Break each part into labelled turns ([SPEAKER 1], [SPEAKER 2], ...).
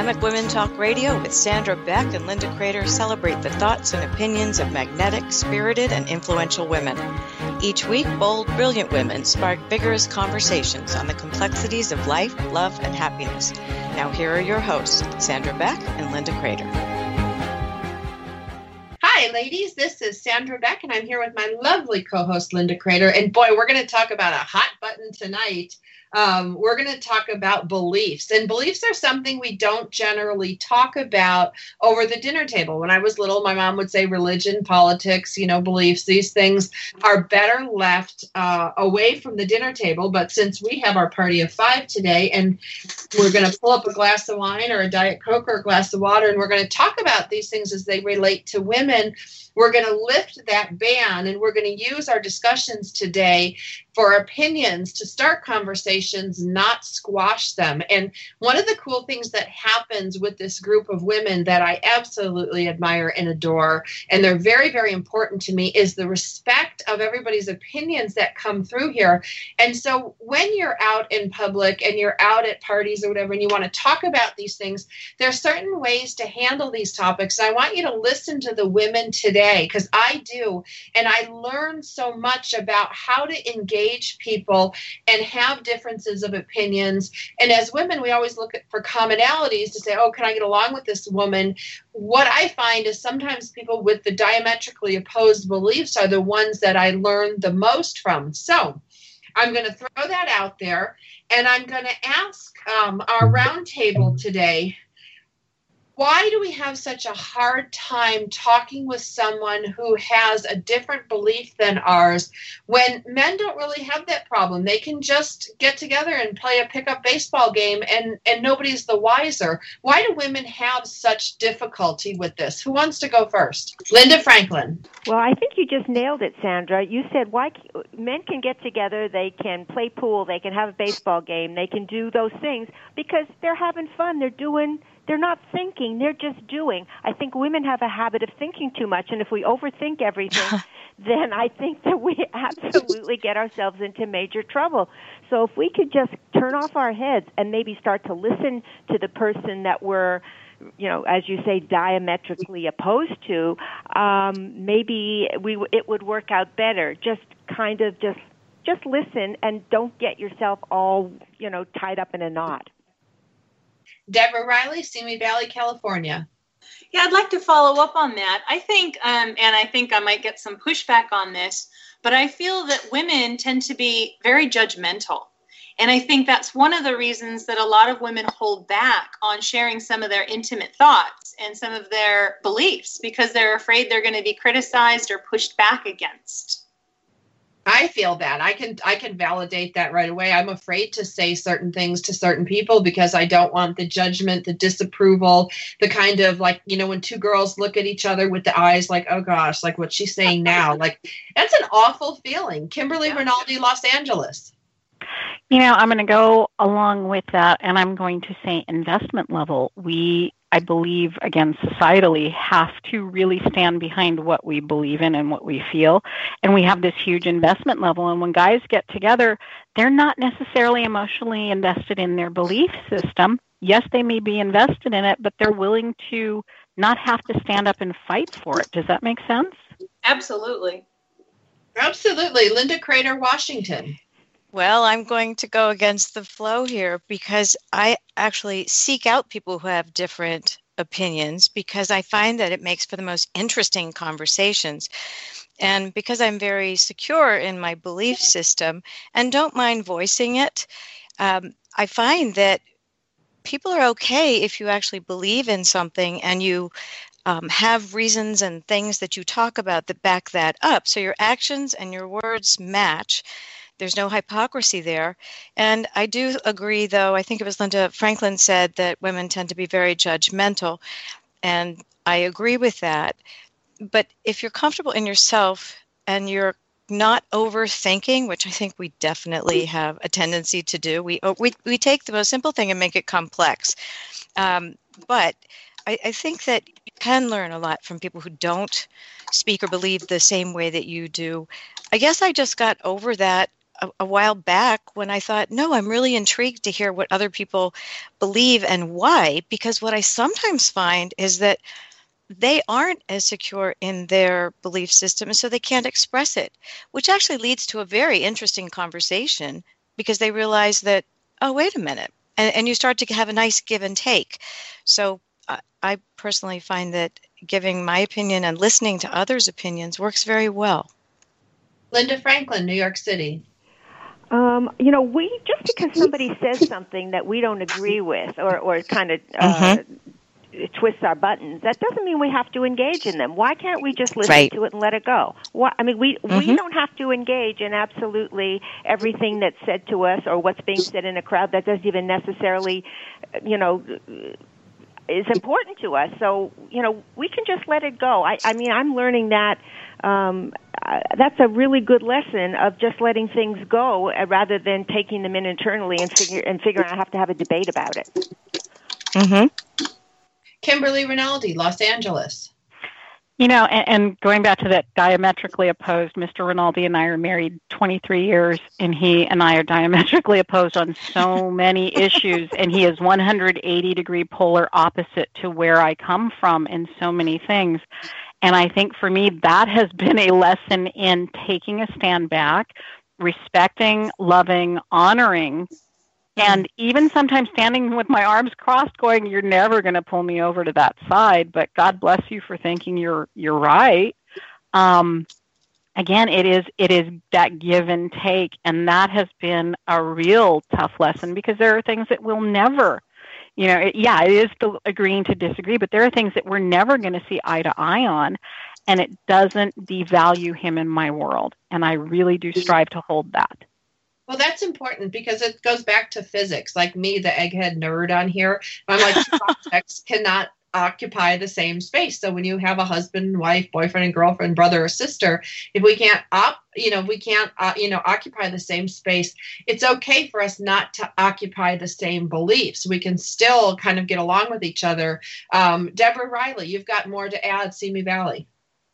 [SPEAKER 1] Dynamic Women Talk Radio with Sandra Beck and Linda Crater celebrate the thoughts and opinions of magnetic, spirited, and influential women. Each week, bold, brilliant women spark vigorous conversations on the complexities of life, love, and happiness. Now, here are your hosts, Sandra Beck and Linda Crater.
[SPEAKER 2] Hi, ladies. This is Sandra Beck, and I'm here with my lovely co host, Linda Crater. And boy, we're going to talk about a hot button tonight um, we're going to talk about beliefs. And beliefs are something we don't generally talk about over the dinner table. When I was little, my mom would say religion, politics, you know, beliefs, these things are better left uh, away from the dinner table. But since we have our party of five today and we're going to pull up a glass of wine or a Diet Coke or a glass of water and we're going to talk about these things as they relate to women, we're going to lift that ban and we're going to use our discussions today for opinions to start conversations, not squash them. And one of the cool things that happens with this group of women that I absolutely admire and adore, and they're very, very important to me, is the respect of everybody's opinions that come through here. And so when you're out in public and you're out at parties or whatever, and you want to talk about these things, there are certain ways to handle these topics. And I want you to listen to the women today because I do. And I learned so much about how to engage engage people and have differences of opinions. And as women, we always look for commonalities to say, oh, can I get along with this woman? What I find is sometimes people with the diametrically opposed beliefs are the ones that I learn the most from. So I'm going to throw that out there. And I'm going to ask um, our roundtable today why do we have such a hard time talking with someone who has a different belief than ours when men don't really have that problem? They can just get together and play a pickup baseball game and and nobody's the wiser. Why do women have such difficulty with this? Who wants to go first? Linda franklin.
[SPEAKER 3] Well i think you just nailed it sandra. You said why men can get together they can play pool they can have a baseball game they can do those things because they're having fun they're doing they're not thinking, they're just doing. I think women have a habit of thinking too much, and if we overthink everything, then I think that we absolutely get ourselves into major trouble. So if we could just turn off our heads and maybe start to listen to the person that we're you know, as you say, diametrically opposed to, um, maybe we it would work out better. Just kind of just just listen and don't get yourself all you know tied up in a knot.
[SPEAKER 2] Deborah Riley, Simi Valley, California.
[SPEAKER 4] Yeah, I'd like to follow up on that. I think, um, and I think I might get some pushback on this, but I feel that women tend to be very judgmental. And I think that's one of the reasons that a lot of women hold back on sharing some of their intimate thoughts and some of their beliefs because they're afraid they're going to be criticized or pushed back against.
[SPEAKER 2] I feel that. I can I can validate that right away. I'm afraid to say certain things to certain people because I don't want the judgment, the disapproval, the kind of like, you know, when two girls look at each other with the eyes like, "Oh gosh, like what she's saying now." like that's an awful feeling. Kimberly yeah. Rinaldi, Los Angeles.
[SPEAKER 5] You know, I'm going to go along with that and I'm going to say investment level. We I believe, again, societally have to really stand behind what we believe in and what we feel. And we have this huge investment level. And when guys get together, they're not necessarily emotionally invested in their belief system. Yes, they may be invested in it, but they're willing to not have to stand up and fight for it. Does that make sense?
[SPEAKER 4] Absolutely.
[SPEAKER 2] Absolutely. Linda Crater, Washington.
[SPEAKER 1] Well, I'm going to go against the flow here because I actually seek out people who have different opinions because I find that it makes for the most interesting conversations. And because I'm very secure in my belief system and don't mind voicing it, um, I find that people are okay if you actually believe in something and you um, have reasons and things that you talk about that back that up. So your actions and your words match there's no hypocrisy there. And I do agree, though, I think it was Linda Franklin said that women tend to be very judgmental. And I agree with that. But if you're comfortable in yourself and you're not overthinking, which I think we definitely have a tendency to do, we, oh, we, we take the most simple thing and make it complex. Um, but I, I think that you can learn a lot from people who don't speak or believe the same way that you do. I guess I just got over that a, a, while back when I thought, no, I'm really intrigued to hear what other people believe and why. Because what I sometimes find is that they aren't as secure in their belief system, and so they can't express it, which actually leads to a very interesting conversation because they realize that, oh, wait a minute. And, and you start to have a nice give and take. So I, I personally find that giving my opinion and listening to others' opinions works very well.
[SPEAKER 2] Linda Franklin, New York City.
[SPEAKER 3] Um, you know, we just because somebody says something that we don't agree with, or or kind of uh, mm-hmm. twists our buttons, that doesn't mean we have to engage in them. Why can't we just listen right. to it and let it go? Why, I mean, we mm-hmm. we don't have to engage in absolutely everything that's said to us or what's being said in a crowd that doesn't even necessarily, you know is important to us. So you know, we can just let it go. I, I mean, I'm learning that um, uh, that's a really good lesson of just letting things go uh, rather than taking them in internally and figure and figuring I have to have a debate about it.
[SPEAKER 2] Mm-hmm. Kimberly Rinaldi, Los Angeles.
[SPEAKER 5] You know, and, and, going back to that diametrically opposed, Mr. Rinaldi and I are married 23 years, and he and I are diametrically opposed on so many issues, and he is 180 degree polar opposite to where I come from in so many things. And I think for me, that has been a lesson in taking a stand back, respecting, loving, honoring and even sometimes standing with my arms crossed going you're never going to pull me over to that side but god bless you for thinking you're you're right. Um, again it is it is that give and take and that has been a real tough lesson because there are things that we'll never you know it, yeah it is the agreeing to disagree but there are things that we're never going to see eye to eye on and it doesn't devalue him in my world and i really do strive to hold that
[SPEAKER 2] well, that's important because it goes back to physics. Like me, the egghead nerd on here, I'm like, objects cannot occupy the same space. So when you have a husband, wife, boyfriend, and girlfriend, brother or sister, if we can't op, you know, we can't, uh, you know, occupy the same space. It's okay for us not to occupy the same beliefs. We can still kind of get along with each other. Um, Deborah Riley, you've got more to add. Simi Valley.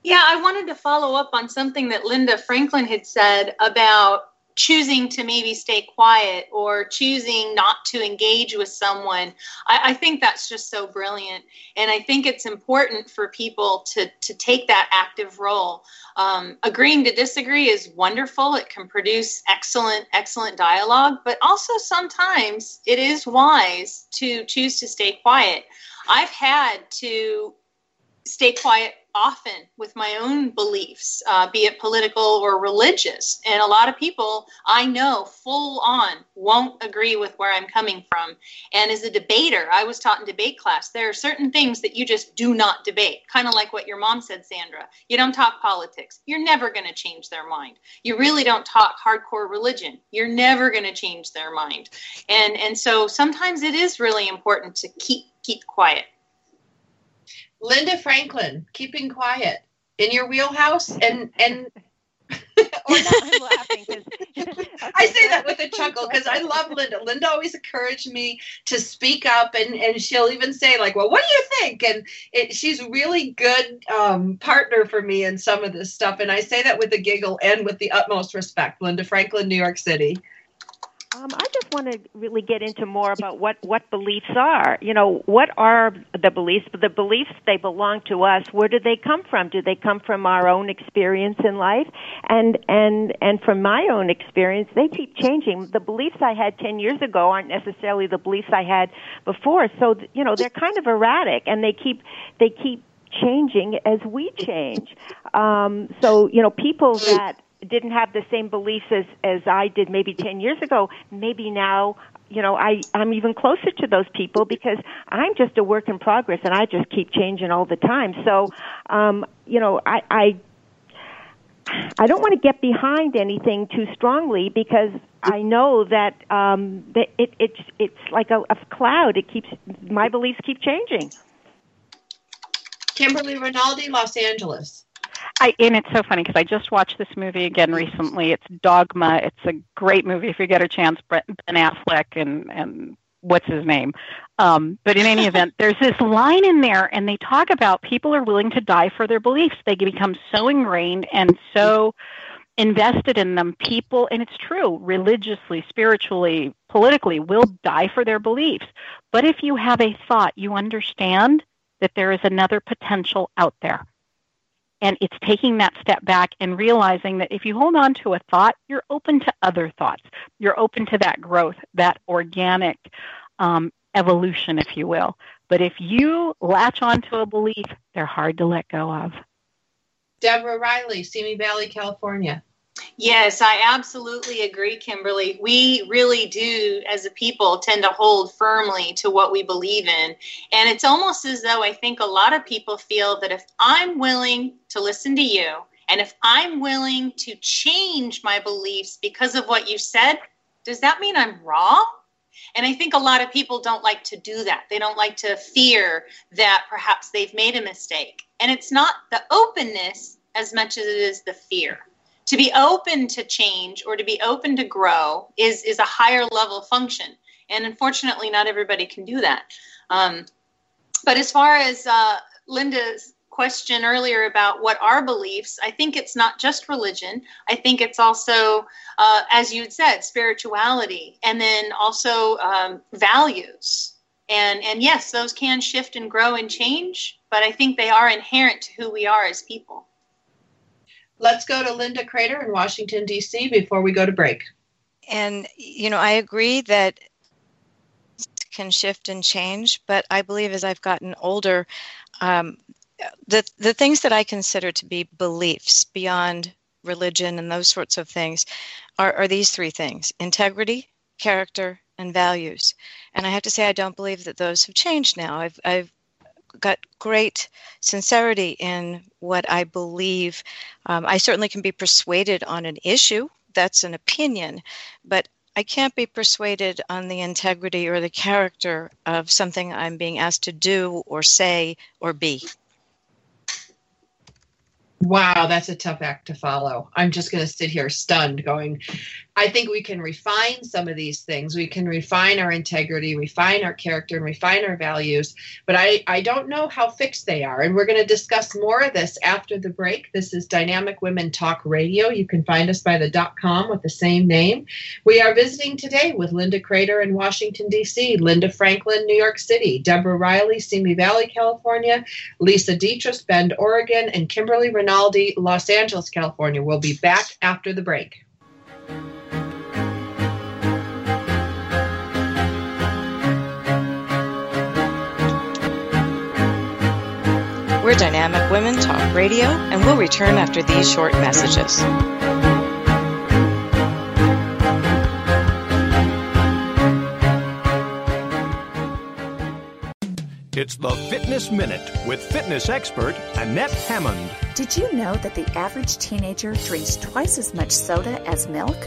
[SPEAKER 4] Yeah, I wanted to follow up on something that Linda Franklin had said about choosing to maybe stay quiet or choosing not to engage with someone I, I, think that's just so brilliant. And i think it's important for people to to take that active role. Um, agreeing to disagree is wonderful. It can produce excellent excellent dialogue but also sometimes it is wise to choose to stay quiet. I've had to stay quiet often with my own beliefs, uh, be it political or religious. And a lot of people I know full on won't agree with where I'm coming from. And as a debater, I was taught in debate class, there are certain things that you just do not debate, kind of like what your mom said, Sandra. You don't talk politics, you're never going to change their mind. You really don't talk hardcore religion, you're never going to change their mind. And, and so sometimes it is really important to keep keep quiet.
[SPEAKER 2] Linda Franklin, keeping quiet in your wheelhouse and and or not. I'm laughing I say that with a chuckle because I love Linda. Linda always encouraged me to speak up, and and she'll even say like, "Well, what do you think?" And it, she's really good um, partner for me in some of this stuff. And I say that with a giggle and with the utmost respect. Linda Franklin, New York City.
[SPEAKER 3] Um, I just want to really get into more about what what beliefs are. You know, what are the beliefs? The beliefs they belong to us. Where do they come from? Do they come from our own experience in life? And and and from my own experience, they keep changing. The beliefs I had ten years ago aren't necessarily the beliefs I had before. So you know, they're kind of erratic, and they keep they keep changing as we change. Um, so you know, people that didn't have the same beliefs as as I did maybe 10 years ago, maybe now you know I I'm even closer to those people because I'm just a work in progress and I just keep changing all the time. So um you know I I I don't want to get behind anything too strongly because I know that um that it it's it's like a, a cloud it keeps my beliefs keep changing.
[SPEAKER 2] Kimberly Rinaldi, Los Angeles.
[SPEAKER 5] I, and it's so funny because I just watched this movie again recently. It's Dogma. It's a great movie if you get a chance. Ben Affleck and and what's his name. Um, but in any event, there's this line in there, and they talk about people are willing to die for their beliefs. They become so ingrained and so invested in them, people, and it's true, religiously, spiritually, politically, will die for their beliefs. But if you have a thought, you understand that there is another potential out there. And it's taking that step back and realizing that if you hold on to a thought, you're open to other thoughts. You're open to that growth, that organic um, evolution, if you will. But if you latch onto a belief, they're hard to let go of.
[SPEAKER 2] Deborah Riley, Simi Valley, California.
[SPEAKER 4] Yes, I absolutely agree, Kimberly. We really do, as a people, tend to hold firmly to what we believe in. And it's almost as though I think a lot of people feel that if I'm willing to listen to you, and if I'm willing to change my beliefs because of what you said, does that mean I'm wrong? And I think a lot of people don't like to do that. They don't like to fear that perhaps they've made a mistake. And it's not the openness as much as it is the fear to be open to change or to be open to grow is is a higher level function. And unfortunately not everybody can do that. Um, but as far as uh, linda's question earlier about what are beliefs i think it's not just religion. I think it's also uh, as you said spirituality and then also um, values. And and yes those can shift and grow and change but i think they are inherent to who we are as people
[SPEAKER 2] Let's go to Linda Crater in Washington, D.C. before we go to break.
[SPEAKER 1] And, you know, I agree that can shift and change, but I believe as I've gotten older, um, the, the things that I consider to be beliefs beyond religion and those sorts of things are, are these three things integrity, character, and values. And I have to say, I don't believe that those have changed now. I've, I've got great sincerity in what I believe. Um, I certainly can be persuaded on an issue, that's an opinion, but I can't be persuaded on the integrity or the character of something I'm being asked to do or say or be.
[SPEAKER 2] Wow, that's a tough act to follow. I'm just going to sit here stunned, going, I think we can refine some of these things. We can refine our integrity, refine our character, and refine our values. But I, I don't know how fixed they are. And we're going to discuss more of this after the break. This is Dynamic Women Talk Radio. You can find us by the dot com with the same name. We are visiting today with Linda Crater in Washington, D.C., Linda Franklin, New York City, Deborah Riley, Simi Valley, California, Lisa Dietrich, Bend, Oregon, and Kimberly Rinaldi, Los Angeles, California. We'll be back after the break.
[SPEAKER 1] We're Dynamic Women Talk Radio, and we'll return after these short messages.
[SPEAKER 6] It's the Fitness Minute with fitness expert Annette Hammond.
[SPEAKER 7] Did you know that the average teenager drinks twice as much soda as milk?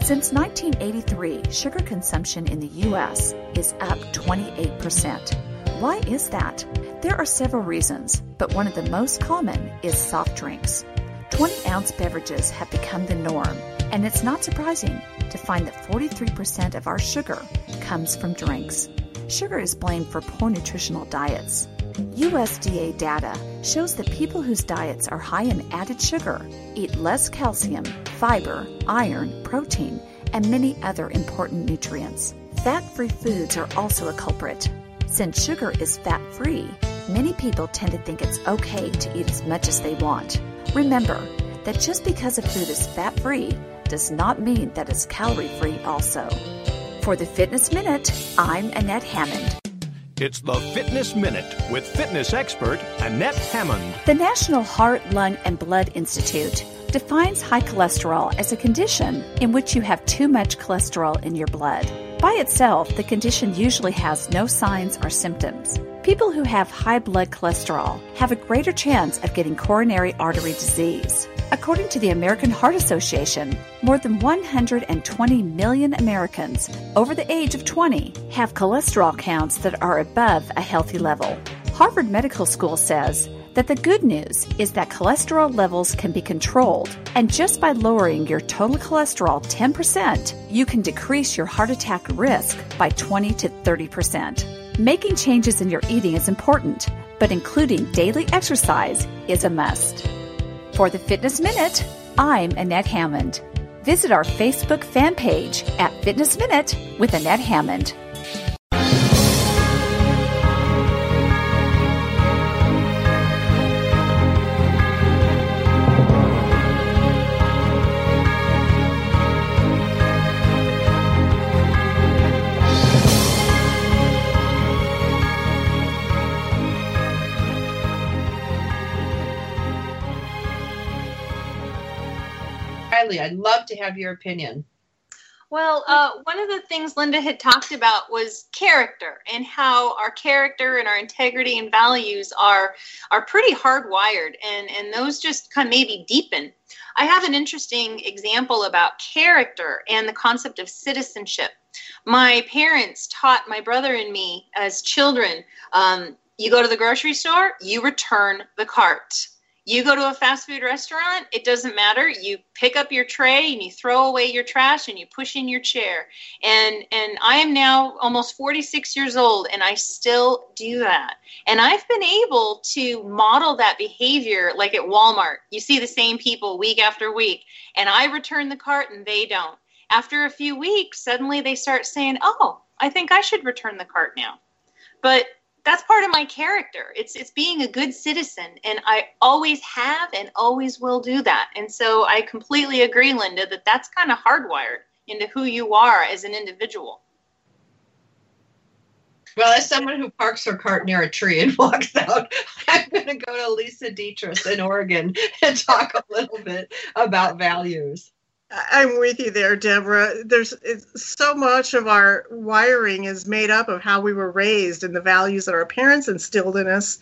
[SPEAKER 7] Since 1983, sugar consumption in the U.S. is up 28%. Why is that? There are several reasons, but one of the most common is soft drinks. 20 ounce beverages have become the norm, and it's not surprising to find that 43% of our sugar comes from drinks. Sugar is blamed for poor nutritional diets. USDA data shows that people whose diets are high in added sugar eat less calcium, fiber, iron, protein, and many other important nutrients. Fat free foods are also a culprit. Since sugar is fat free, many people tend to think it's okay to eat as much as they want. Remember that just because a food is fat free does not mean that it's calorie free also. For the Fitness Minute, I'm Annette Hammond.
[SPEAKER 6] It's the Fitness Minute with fitness expert Annette Hammond.
[SPEAKER 7] The National Heart, Lung, and Blood Institute defines high cholesterol as a condition in which you have too much cholesterol in your blood. By itself, the condition usually has no signs or symptoms. People who have high blood cholesterol have a greater chance of getting coronary artery disease. According to the American Heart Association, more than 120 million Americans over the age of 20 have cholesterol counts that are above a healthy level. Harvard Medical School says that the good news is that cholesterol levels can be controlled, and just by lowering your total cholesterol 10%, you can decrease your heart attack risk by 20 to 30%. Making changes in your eating is important, but including daily exercise is a must. For the Fitness Minute, I'm Annette Hammond. Visit our Facebook fan page at Fitness Minute with Annette Hammond.
[SPEAKER 2] I'd love to have your opinion.
[SPEAKER 4] Well, uh, one of the things Linda had talked about was character and how our character and our integrity and values are are pretty hardwired, and and those just kind of maybe deepen. I have an interesting example about character and the concept of citizenship. My parents taught my brother and me as children. Um, you go to the grocery store, you return the cart you go to a fast food restaurant, it doesn't matter. You pick up your tray and you throw away your trash and you push in your chair. And and I am now almost 46 years old and I still do that. And I've been able to model that behavior like at Walmart. You see the same people week after week and I return the cart and they don't. After a few weeks, suddenly they start saying, "Oh, I think I should return the cart now." But that's part of my character. It's it's being a good citizen, and I always have and always will do that. And so I completely agree, Linda, that that's kind of hardwired into who you are as an individual.
[SPEAKER 2] Well, as someone who parks her cart near a tree and walks out, I'm going to go to Lisa Dietrich in Oregon and talk a little bit about values.
[SPEAKER 8] I'm with you there, Deborah. There's so much of our wiring is made up of how we were raised and the values that our parents instilled in us,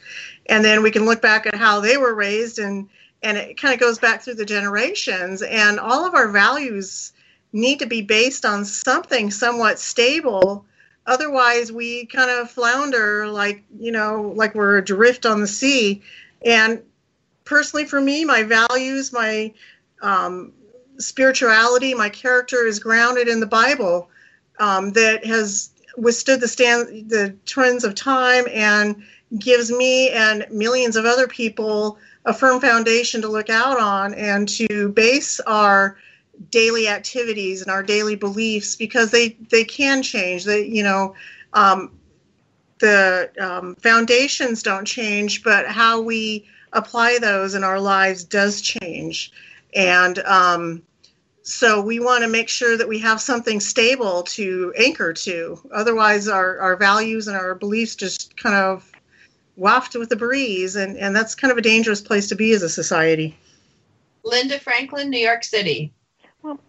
[SPEAKER 8] and then we can look back at how they were raised, and and it kind of goes back through the generations. And all of our values need to be based on something somewhat stable. Otherwise, we kind of flounder like you know, like we're adrift on the sea. And personally, for me, my values, my um, spirituality, my character is grounded in the Bible um, that has withstood the stand the trends of time and gives me and millions of other people a firm foundation to look out on and to base our daily activities and our daily beliefs because they they can change. They you know um, the um, foundations don't change but how we apply those in our lives does change and um, so we want to make sure that we have something stable to anchor to. Otherwise, our, our values and our beliefs just kind of waft with the breeze, and, and that's kind of a dangerous place to be as a society.
[SPEAKER 2] Linda Franklin, New York City.
[SPEAKER 3] Well,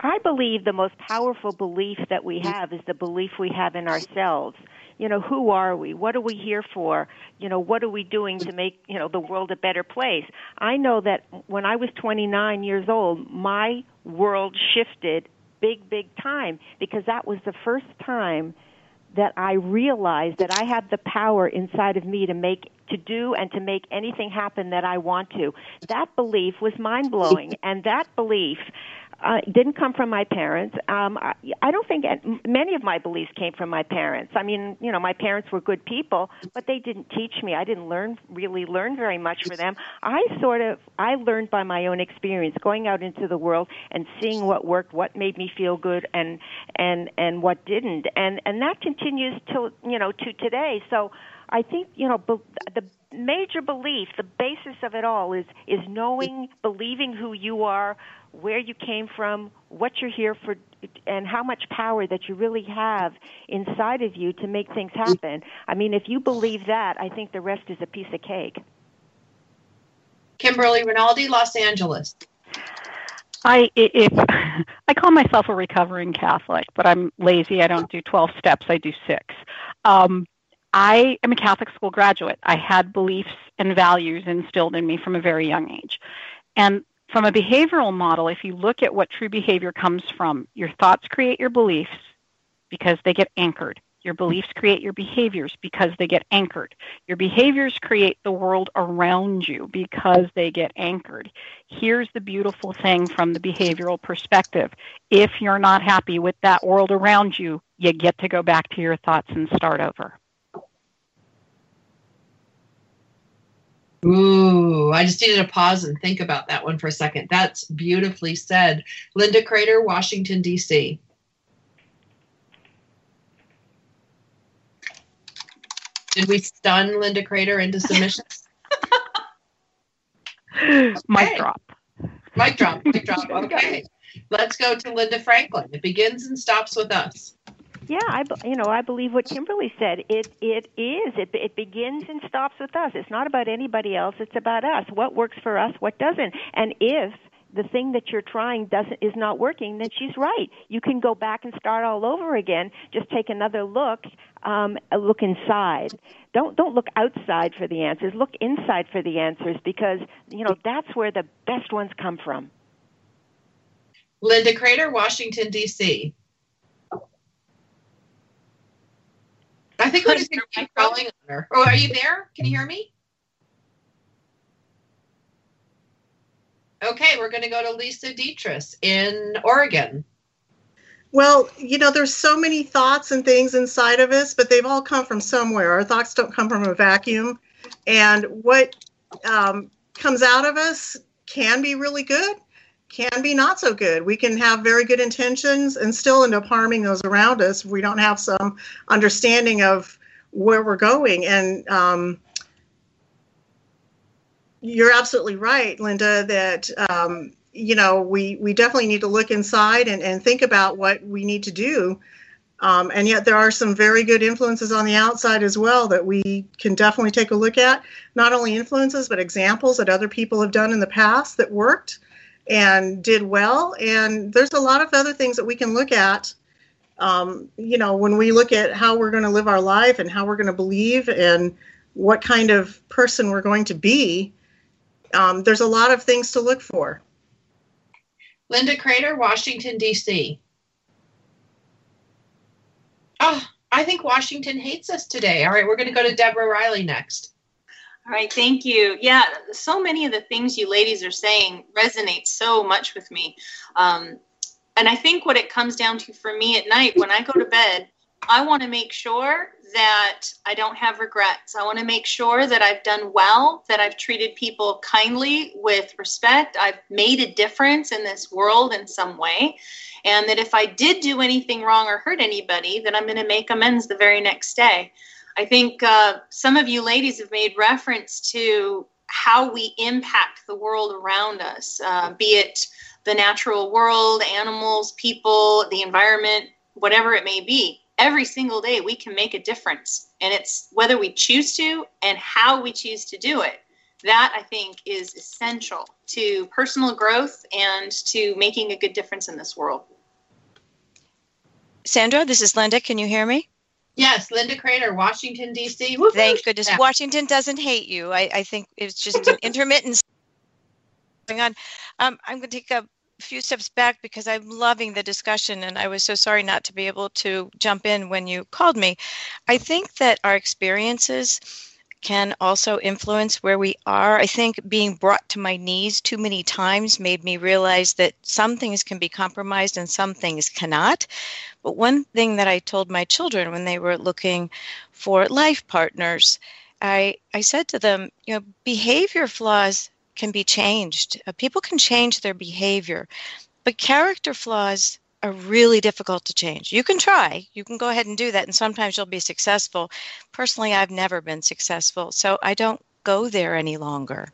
[SPEAKER 3] I believe the most powerful belief that we have is the belief we have in ourselves you know, who are we? What are we here for? You know, what are we doing to make, you know, the world a better place? I know that when I was 29 years old, my world shifted big, big time because that was the first time that I realized that I had the power inside of me to make to do and to make anything happen that I want to. That belief was mind blowing and that belief uh, didn't come from my parents. Um, I, I don't think many of my beliefs came from my parents. I mean, you know, my parents were good people, but they didn't teach me. I didn't learn really learn very much from them. I sort of I learned by my own experience, going out into the world and seeing what worked, what made me feel good, and and and what didn't, and and that continues till you know to today. So I think you know the major belief, the basis of it all is is knowing, believing who you are, where you came from, what you're here for, and how much power that you really have inside of you to make things happen. I mean, if you believe that, I think the rest is a piece of cake.
[SPEAKER 2] Kimberly Rinaldi, Los Angeles.
[SPEAKER 5] I if I call myself a recovering Catholic, but I'm lazy. I don't do 12 steps. I do six. Um, I am a Catholic school graduate. I had beliefs and values instilled in me from a very young age. And from a behavioral model, if you look at what true behavior comes from, your thoughts create your beliefs because they get anchored. Your beliefs create your behaviors because they get anchored. Your behaviors create the world around you because they get anchored. Here's the beautiful thing from the behavioral perspective. If you're not happy with that world around you, you get to go back to your thoughts and start over.
[SPEAKER 2] Ooh, I just needed to pause and think about that one for a second. That's beautifully said. Linda Crater, Washington, D.C. Did we stun Linda Crater into submission?
[SPEAKER 5] Mic drop.
[SPEAKER 2] mic drop, mic drop. Okay. Let's go to Linda Franklin. It begins and stops with us.
[SPEAKER 3] Yeah, I you know I believe what Kimberly said. It it is it it begins and stops with us. It's not about anybody else. It's about us. What works for us, what doesn't. And if the thing that you're trying doesn't is not working, then she's right. You can go back and start all over again. Just take another look. Um, look inside. Don't don't look outside for the answers. Look inside for the answers because you know that's where the best ones come from.
[SPEAKER 2] Linda Crater, Washington, D.C. think we're just going to keep calling on her. Oh, are you there? Can you hear me? Okay, we're going to go to Lisa Dietrich in Oregon.
[SPEAKER 8] Well, you know, there's so many thoughts and things inside of us, but they've all come from somewhere. Our thoughts don't come from a vacuum. And what um, comes out of us can be really good, can be not so good. We can have very good intentions and still end up harming those around us if we don't have some understanding of where we're going. And um, you're absolutely right, Linda, that um, you know we we definitely need to look inside and, and think about what we need to do um, and yet there are some very good influences on the outside as well that we can definitely take a look at not only influences but examples that other people have done in the past that worked and did well and there's a lot of other things that we can look at um, you know when we look at how we're going to live our life and how we're going to believe and what kind of person we're going to be um, there's a lot of things to look for
[SPEAKER 2] Linda Crater, Washington, D.C. Oh, I think Washington hates us today. All right, we're going to go to Deborah Riley next.
[SPEAKER 4] All right, thank you. Yeah, so many of the things you ladies are saying resonate so much with me. Um, and I think what it comes down to for me at night when I go to bed, I want to make sure that I don't have regrets. I want to make sure that I've done well, that I've treated people kindly with respect, I've made a difference in this world in some way, and that if I did do anything wrong or hurt anybody, that I'm going to make amends the very next day. I think uh, some of you ladies have made reference to how we impact the world around us, uh, be it the natural world, animals, people, the environment, whatever it may be. Every single day, we can make a difference. And it's whether we choose to and how we choose to do it. That, I think, is essential to personal growth and to making a good difference in this world.
[SPEAKER 1] Sandra, this is Linda. Can you hear me?
[SPEAKER 2] Yes, Linda Crater, Washington, D.C. Woo-hoo.
[SPEAKER 1] Thank goodness.
[SPEAKER 2] Yeah.
[SPEAKER 1] Washington doesn't hate you. I, I think it's just an intermittent going on. Um, I'm going to take a few steps back because I'm loving the discussion and I was so sorry not to be able to jump in when you called me. I think that our experiences can also influence where we are. I think being brought to my knees too many times made me realize that some things can be compromised and some things cannot. But one thing that I told my children when they were looking for life partners, I, I said to them, you know, behavior flaws can be changed. Uh, people can change their behavior, but character flaws are really difficult to change. You can try, you can go ahead and do that, and sometimes you'll be successful. Personally, I've never been successful, so I don't go there any longer.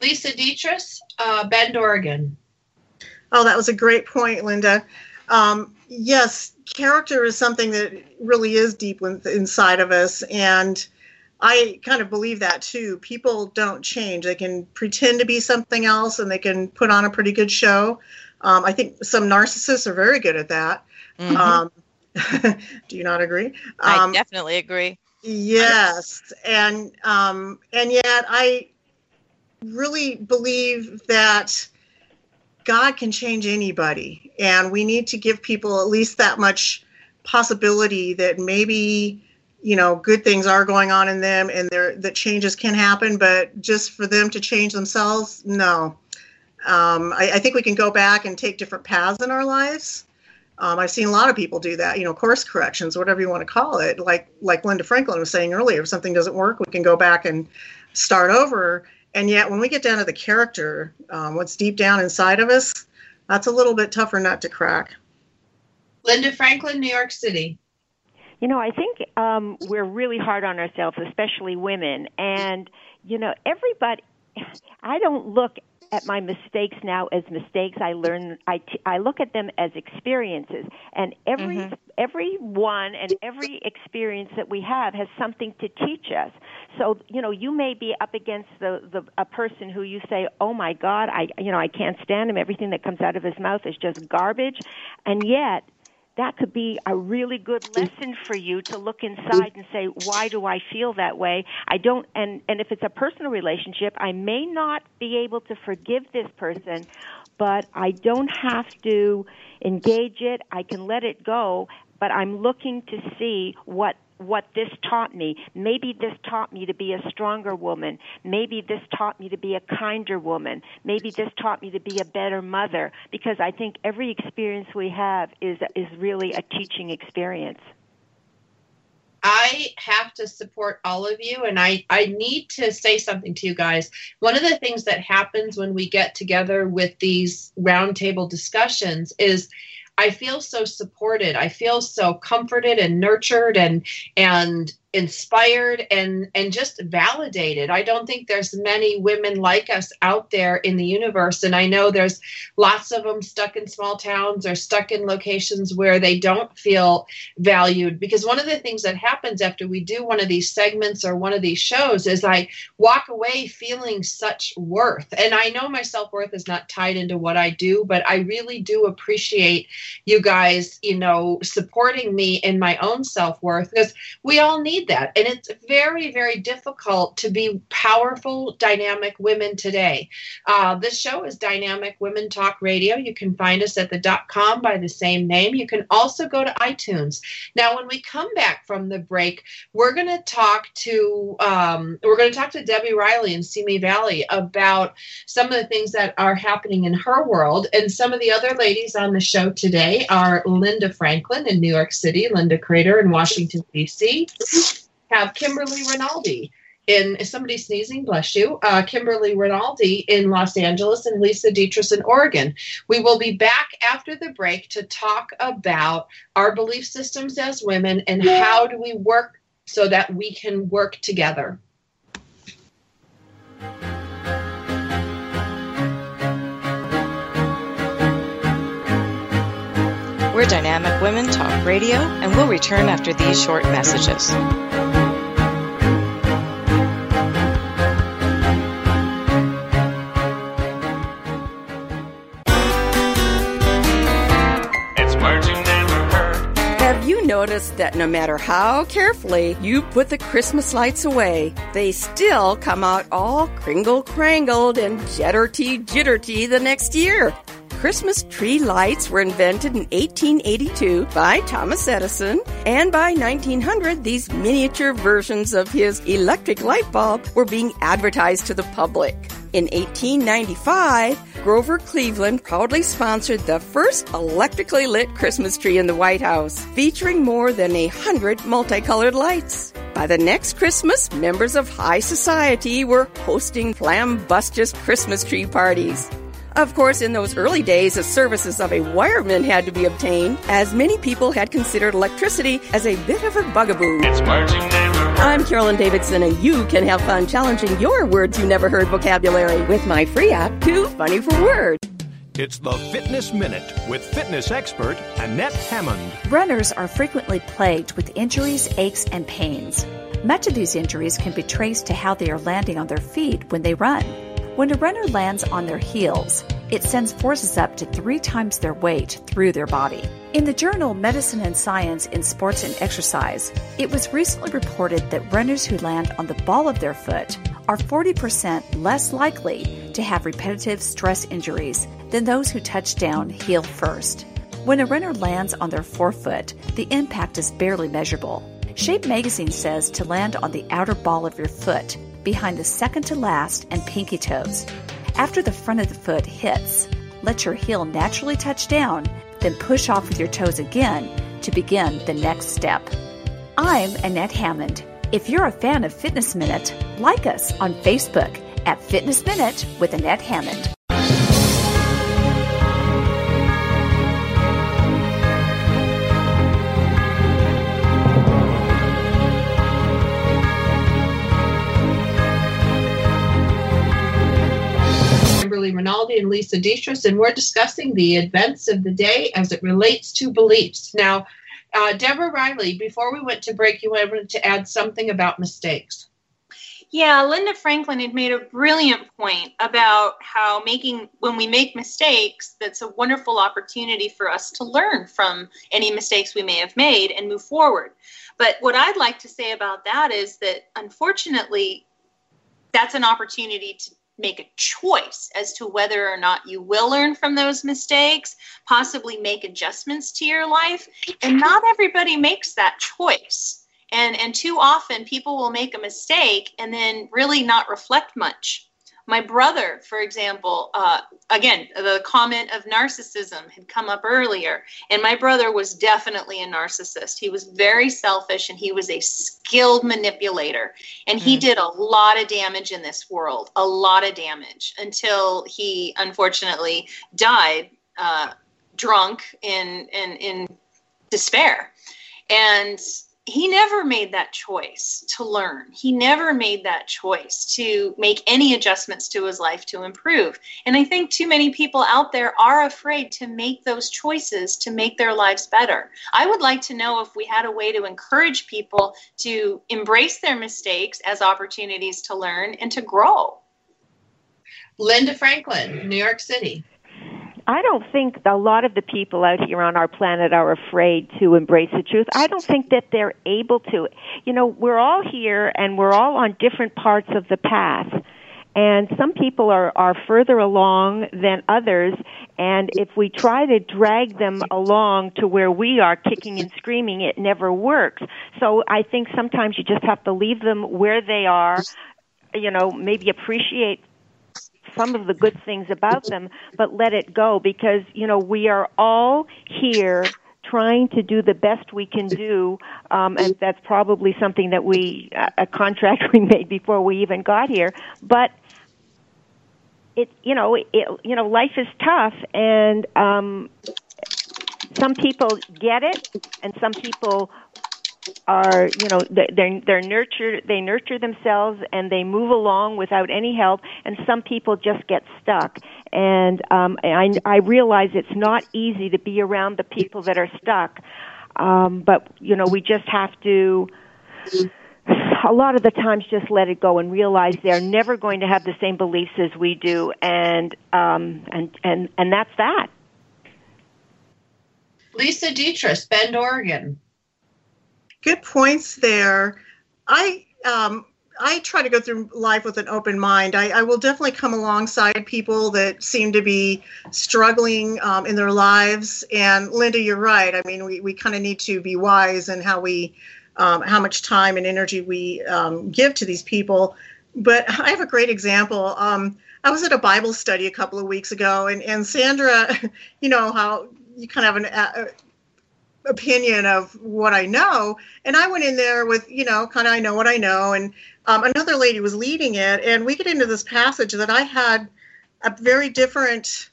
[SPEAKER 2] Lisa Dietrich, uh, Bend, Oregon.
[SPEAKER 8] Oh, that was a great point, Linda. Um, yes, character is something that really is deep inside of us, and I kind of believe that too. People don't change; they can pretend to be something else, and they can put on a pretty good show. Um, I think some narcissists are very good at that.
[SPEAKER 1] Mhm.
[SPEAKER 8] Um, do you not agree?
[SPEAKER 1] I
[SPEAKER 8] Um,
[SPEAKER 1] definitely agree.
[SPEAKER 8] Yes, and um, and yet I really believe that God can change anybody, and we need to give people at least that much possibility that maybe you know good things are going on in them, and there that changes can happen. But just for them to change themselves, no. Um, I, I think we can go back and take different paths in our lives, Um, I've seen a lot of people do that, you know, course corrections, whatever you want to call it. Like like Linda Franklin was saying earlier, if something doesn't work, we can go back and start over. And yet, when we get down to the character, um, what's deep down inside of us, that's a little bit tougher nut to crack.
[SPEAKER 2] Linda Franklin, New York City.
[SPEAKER 3] You know, I think um, we're really hard on ourselves, especially women. And, you know, everybody, I don't look at my mistakes now as mistakes. I learn, I, t- I look at them as experiences. And every, mm-hmm. every one and every experience that we have has something to teach us. So, you know, you may be up against the, the, a person who you say, oh my God, I, you know, I can't stand him. Everything that comes out of his mouth is just garbage. And yet, that could be a really good mm. lesson for you to look inside and say why do i feel that way? I don't and and if it's a personal relationship i may not be able to forgive this person but i don't have to engage it. I can let it go but i'm looking to see what what this taught me. Maybe this taught me to be a stronger woman. Maybe this taught me to be a kinder woman. Maybe this taught me to be a better mother because I think every experience we have is is really a teaching experience.
[SPEAKER 2] I have to support all of you and I, I need to say something to you guys. One of the things that happens when we get together with these roundtable discussions is I feel so supported. I feel so comforted and nurtured and and inspired and and just validated. I don't think there's many women like us out there in the universe. And i know there's lots of them stuck in small towns or stuck in locations where they don't feel valued. Because one of the things that happens after we do one of these segments or one of these shows is i walk away feeling such worth. And i know my self-worth is not tied into what i do but i really do appreciate you guys you know supporting me in my own self-worth. Because we all need that. And it's very, very difficult to be powerful, dynamic women today. Uh, this show is Dynamic Women Talk Radio. You can find us at the dot com by the same name. You can also go to iTunes. Now, when we come back from the break, we're going to talk to um, we're going to talk to Debbie Riley in Simi Valley about some of the things that are happening in her world. And some of the other ladies on the show today are Linda Franklin in New York City, Linda Crater in Washington, D.C have Kimberly Rinaldi in is somebody sneezing bless you uh, kimberly rinaldi in los angeles and lisa dietrich in oregon. We will be back after the break to talk about our belief systems as women and how do we work so that we can work together.
[SPEAKER 1] We're Dynamic Women Talk Radio, and we'll return after these short messages.
[SPEAKER 9] That no matter how carefully you put the Christmas lights away, they still come out all kringle crangled and jitterty jitterty the next year. Christmas tree lights were invented in 1882 by Thomas Edison, and by 1900, these miniature versions of his electric light bulb were being advertised to the public. In 1895, Grover Cleveland proudly sponsored the first electrically lit Christmas tree in the White House, featuring more than a hundred multicolored lights. By the next Christmas, members of high society were hosting flambustious Christmas tree parties. Of course, in those early days, the services of a wireman had to be obtained, as many people had considered electricity as a bit of a bugaboo. I'm Carolyn Davidson, and you can have fun challenging your words you never heard vocabulary with my free app, Too Funny for Words.
[SPEAKER 6] It's the Fitness Minute with fitness expert Annette Hammond.
[SPEAKER 7] Runners are frequently plagued with injuries, aches, and pains. Much of these injuries can be traced to how they are landing on their feet when they run. When a runner lands on their heels, it sends forces up to three times their weight through their body. In the journal Medicine and Science in Sports and Exercise, it was recently reported that runners who land on the ball of their foot are 40% less likely to have repetitive stress injuries than those who touch down heel first. When a runner lands on their forefoot, the impact is barely measurable. Shape magazine says to land on the outer ball of your foot behind the second to last and pinky toes. After the front of the foot hits, let your heel naturally touch down, then push off with your toes again to begin the next step. I'm Annette Hammond. If you're a fan of Fitness Minute, like us on Facebook at Fitness Minute with Annette Hammond.
[SPEAKER 2] Rinaldi and Lisa Dietrich, and we're discussing the events of the day as it relates to beliefs. Now, uh, Deborah Riley, before we went to break, you wanted to add something about mistakes.
[SPEAKER 4] Yeah, Linda Franklin had made a brilliant point about how making, when we make mistakes, that's a wonderful opportunity for us to learn from any mistakes we may have made and move forward. But what I'd like to say about that is that unfortunately, that's an opportunity to make a choice as to whether or not you will learn from those mistakes, possibly make adjustments to your life. And not everybody makes that choice. And, and too often people will make a mistake and then really not reflect much my brother, for example, uh, again, the comment of narcissism had come up earlier, and my brother was definitely a narcissist. He was very selfish and he was a skilled manipulator. And he mm. did a lot of damage in this world, a lot of damage until he unfortunately died uh, drunk in, in, in despair. And he never made that choice to learn. He never made that choice to make any adjustments to his life to improve. And I think too many people out there are afraid to make those choices to make their lives better. I would like to know if we had a way to encourage people to embrace their mistakes as opportunities to learn and to grow.
[SPEAKER 2] Linda Franklin, New York City.
[SPEAKER 3] I don't think a lot of the people out here on our planet are afraid to embrace the truth. I don't think that they're able to. You know, we're all here and we're all on different parts of the path. And some people are, are further along than others. And if we try to drag them along to where we are kicking and screaming, it never works. So I think sometimes you just have to leave them where they are, you know, maybe appreciate some of the good things about them, but let it go because, you know, we are all here trying to do the best we can do, um, and that's probably something that we, a contract we made before we even got here. But it, you know, it, you know, life is tough, and um, some people get it, and some people are you know they're they're nurtured they nurture themselves and they move along without any help and some people just get stuck. And um i i realize it's not easy to be around the people that are stuck um but you know we just have to a lot of the times just let it go and realize they're never going to have the same beliefs as we do and um and and and that's that.
[SPEAKER 2] Lisa dietrich bend oregon
[SPEAKER 8] good points there. I um, I try to go through life with an open mind. I, I, will definitely come alongside people that seem to be struggling um, in their lives. And Linda, you're right. I mean, we, we kind of need to be wise in how we, um, how much time and energy we um, give to these people. But I have a great example. Um, I was at a Bible study a couple of weeks ago, and, and Sandra, you know how you kind of have an, opinion of what I know. And I went in there with, you know, kind of I know what I know. And um, another lady was leading it. And we get into this passage that I had a very different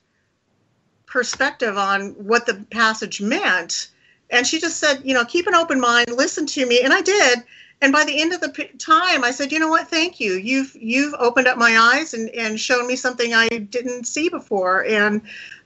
[SPEAKER 8] perspective on what the passage meant. And she just said, you know, keep an open mind, listen to me. And I did. And by the end of the time, I said, you know what? Thank you. You've you've opened up my eyes and, and shown me something I didn't see before. And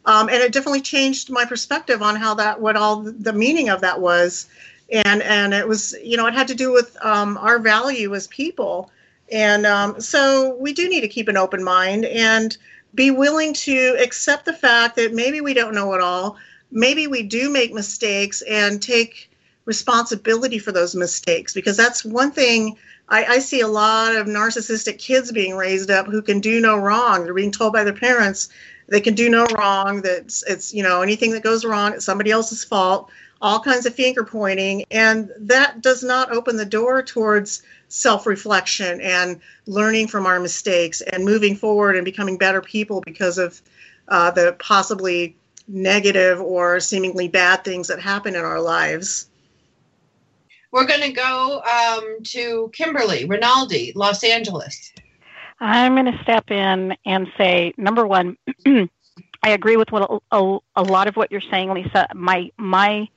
[SPEAKER 8] um, and it definitely changed my perspective on how that what all the meaning of that was. And and it was you know it had to do with um, our value as people. And um, so we do need to keep an open mind and be willing to accept the fact that maybe we don't know it all. Maybe we do make mistakes and take responsibility for those mistakes. Because that's one thing I, I, see a lot of narcissistic kids being raised up who can do no wrong. They're being told by their parents they can do no wrong that it's, it's you know anything that goes wrong it's somebody else's fault all kinds of finger pointing and that does not open the door towards self-reflection and learning from our mistakes and moving forward and becoming better people because of uh, the possibly negative or seemingly bad things that happen in our lives.
[SPEAKER 2] We're going to go um, to Kimberly Rinaldi, Los Angeles.
[SPEAKER 5] I'm going to step in and say number one, I agree with what a, a, lot of what you're saying, Lisa. My my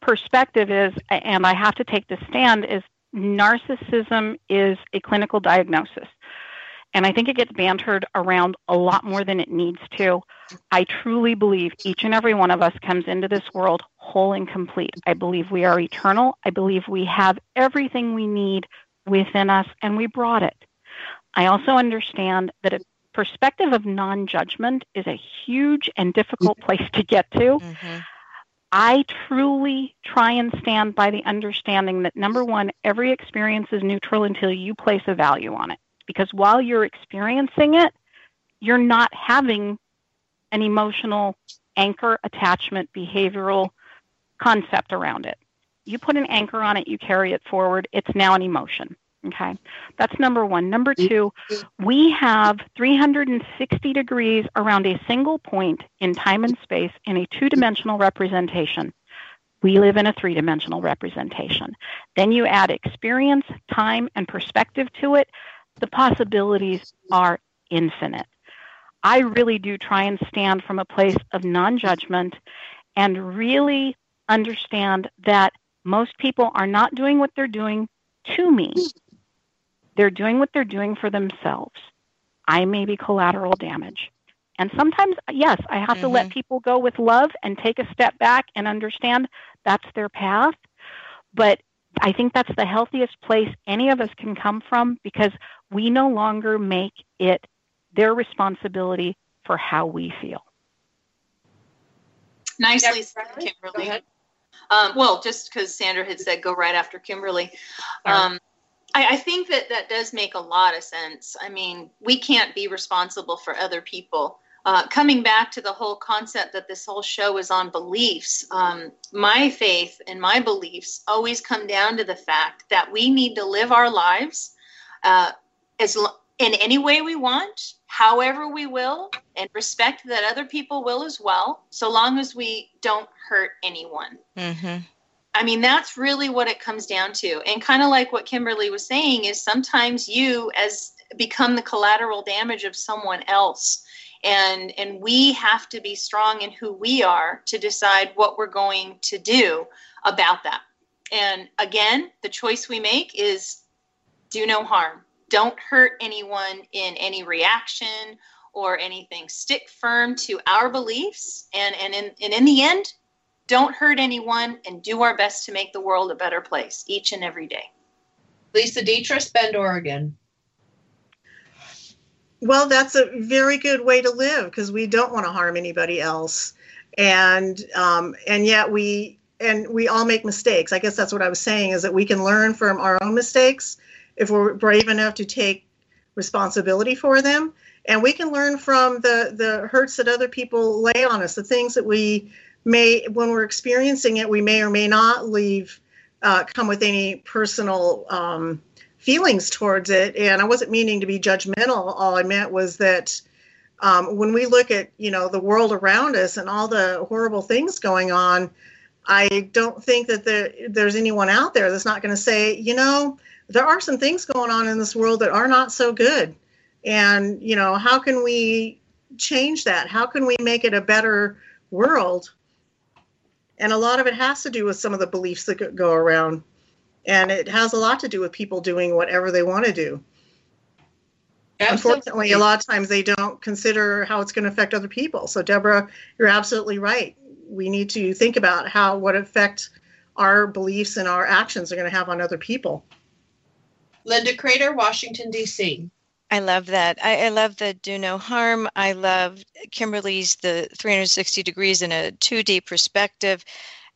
[SPEAKER 5] perspective is, and I have to take the stand, is narcissism is a clinical diagnosis. And I think it gets bantered around a lot more than it needs to. I truly believe each and every one of us comes into this world whole and complete. I believe we are eternal. I believe we have everything we need within us, and we brought it. I also understand that a perspective of non judgment is a huge and difficult place to get to. Mm-hmm. I truly try and stand by the understanding that number one, every experience is neutral until you place a value on it. Because while you're experiencing it, you're not having an emotional anchor, attachment, behavioral concept around it. You put an anchor on it, you carry it forward, it's now an emotion. Okay, that's number one. Number mm-hmm. two, we have 360 degrees around a single point in time and space in a two dimensional representation. We live in a three dimensional representation. Then you add experience, time, and perspective to it. The possibilities are infinite. I really do try and stand from a place of non judgment and really understand that most people are not doing what they're doing to me. They're doing what they're doing for themselves. I may be collateral damage. And sometimes, yes, I have mm-hmm. to let mm-hmm. people go with love and take a step back and understand that's their path. But I think that's the healthiest place any of us can come from because we no longer make it their responsibility for how we feel.
[SPEAKER 4] Nicely said, Kimberly. Um, well, just because Sandra had said go right after Kimberly. Um, I, I think that that does make a lot of sense. I mean, we can't be responsible for other people. Uh, coming back to the whole concept that this whole show is on beliefs, um, my faith and my beliefs always come down to the fact that we need to live our lives uh, as in any way we want, however we will, and respect that other people will as well, so long as we don't hurt anyone. Mm-hmm. I mean, that's really what it comes down to. And kind of like what Kimberly was saying is sometimes you as become the collateral damage of someone else. And and we have to be strong in who we are to decide what we're going to do about that. And again, the choice we make is do no harm. Don't hurt anyone in any reaction or anything. Stick firm to our beliefs and and in and in the end, don't hurt anyone, and do our best to make the world a better place each and every day.
[SPEAKER 2] Lisa Dietrich, Bend, Oregon.
[SPEAKER 8] Well, that's a very good way to live because we don't want to harm anybody else, and um, and yet we and we all make mistakes. I guess that's what I was saying is that we can learn from our own mistakes if we're brave enough to take responsibility for them, and we can learn from the the hurts that other people lay on us, the things that we may when we're experiencing it we may or may not leave uh, come with any personal um, feelings towards it. And i wasn't meaning to be judgmental. All i meant was that um, when we look at you know the world around us and all the horrible things going on i don't think that there, there's anyone out there that's not going to say you know there are some things going on in this world that are not so good. And you know how can we change that? How can we make it a better world and a lot of it has to do with some of the beliefs that go around. And it has a lot to do with people doing whatever they want to do. Absolutely. unfortunately a lot of times they don't consider how it's going to affect other people. So deborah you're absolutely right. We need to think about how what effect our beliefs and our actions are going to have on other people.
[SPEAKER 2] Linda crater washington d.c
[SPEAKER 1] I love that. I, I, love the do no harm. I love Kimberly's the 360 degrees in a 2D perspective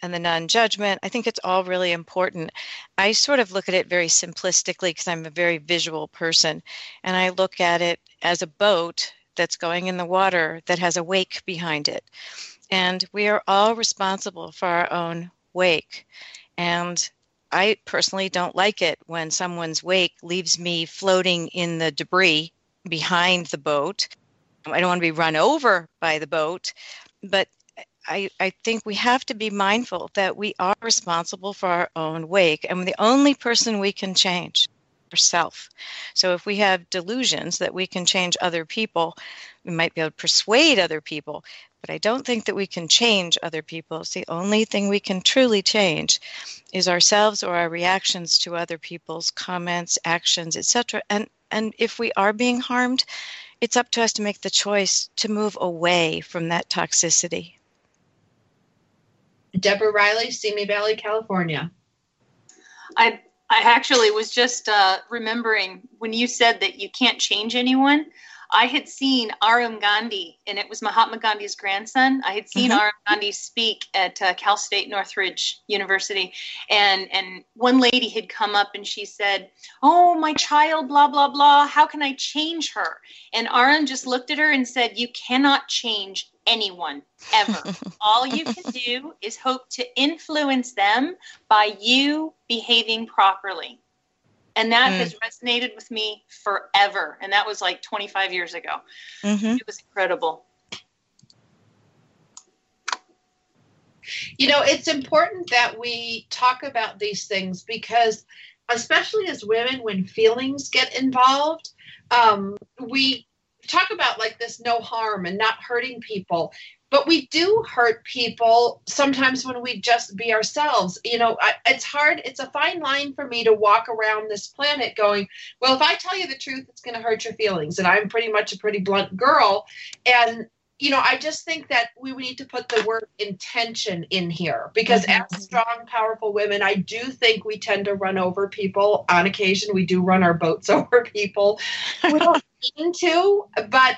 [SPEAKER 1] and the non judgment. I think it's all really important. I sort of look at it very simplistically because I'm a very visual person. And I look at it as a boat that's going in the water that has a wake behind it. And we are all responsible for our own wake. And I personally don't like it when someone's wake leaves me floating in the debris behind the boat. I don't want to be run over by the boat, but I, I think we have to be mindful that we are responsible for our own wake, and we're the only person we can change ourself. So if we have delusions that we can change other people, we might be able to persuade other people, but I don't think that we can change other people. It's the only thing we can truly change is ourselves or our reactions to other people's comments, actions, etc. And and if we are being harmed, it's up to us to make the choice to move away from that toxicity.
[SPEAKER 2] Deborah Riley, Simi Valley, California.
[SPEAKER 4] I I actually was just uh, remembering when you said that you can't change anyone. I had seen Arun Gandhi, and it was Mahatma Gandhi's grandson. I had seen mm-hmm. Gandhi speak at uh, Cal State Northridge University, and and one lady had come up and she said, "Oh, my child, blah blah blah. How can I change her?" And Arun just looked at her and said, "You cannot change anyone ever. All you can do is hope to influence them by you behaving properly." and that mm. has resonated with me forever and that was like 25 years ago mm-hmm. it was incredible
[SPEAKER 2] you know it's important that we talk about these things because especially as women when feelings get involved um, we talk about like this no harm and not hurting people but we do hurt people sometimes when we just be ourselves. You know I, it's hard it's a fine line for me to walk around this planet going well if i tell you the truth it's going to hurt your feelings and i'm pretty much a pretty blunt girl and you know i just think that we need to put the word intention in here because mm-hmm. as strong powerful women i do think we tend to run over people on occasion we do run our boats over people we don't mean to but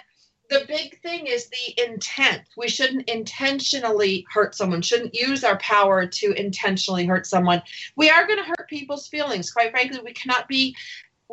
[SPEAKER 2] the big thing is the intent. We shouldn't intentionally hurt someone, shouldn't use our power to intentionally hurt someone. We are going to hurt people's feelings. Quite frankly, we cannot be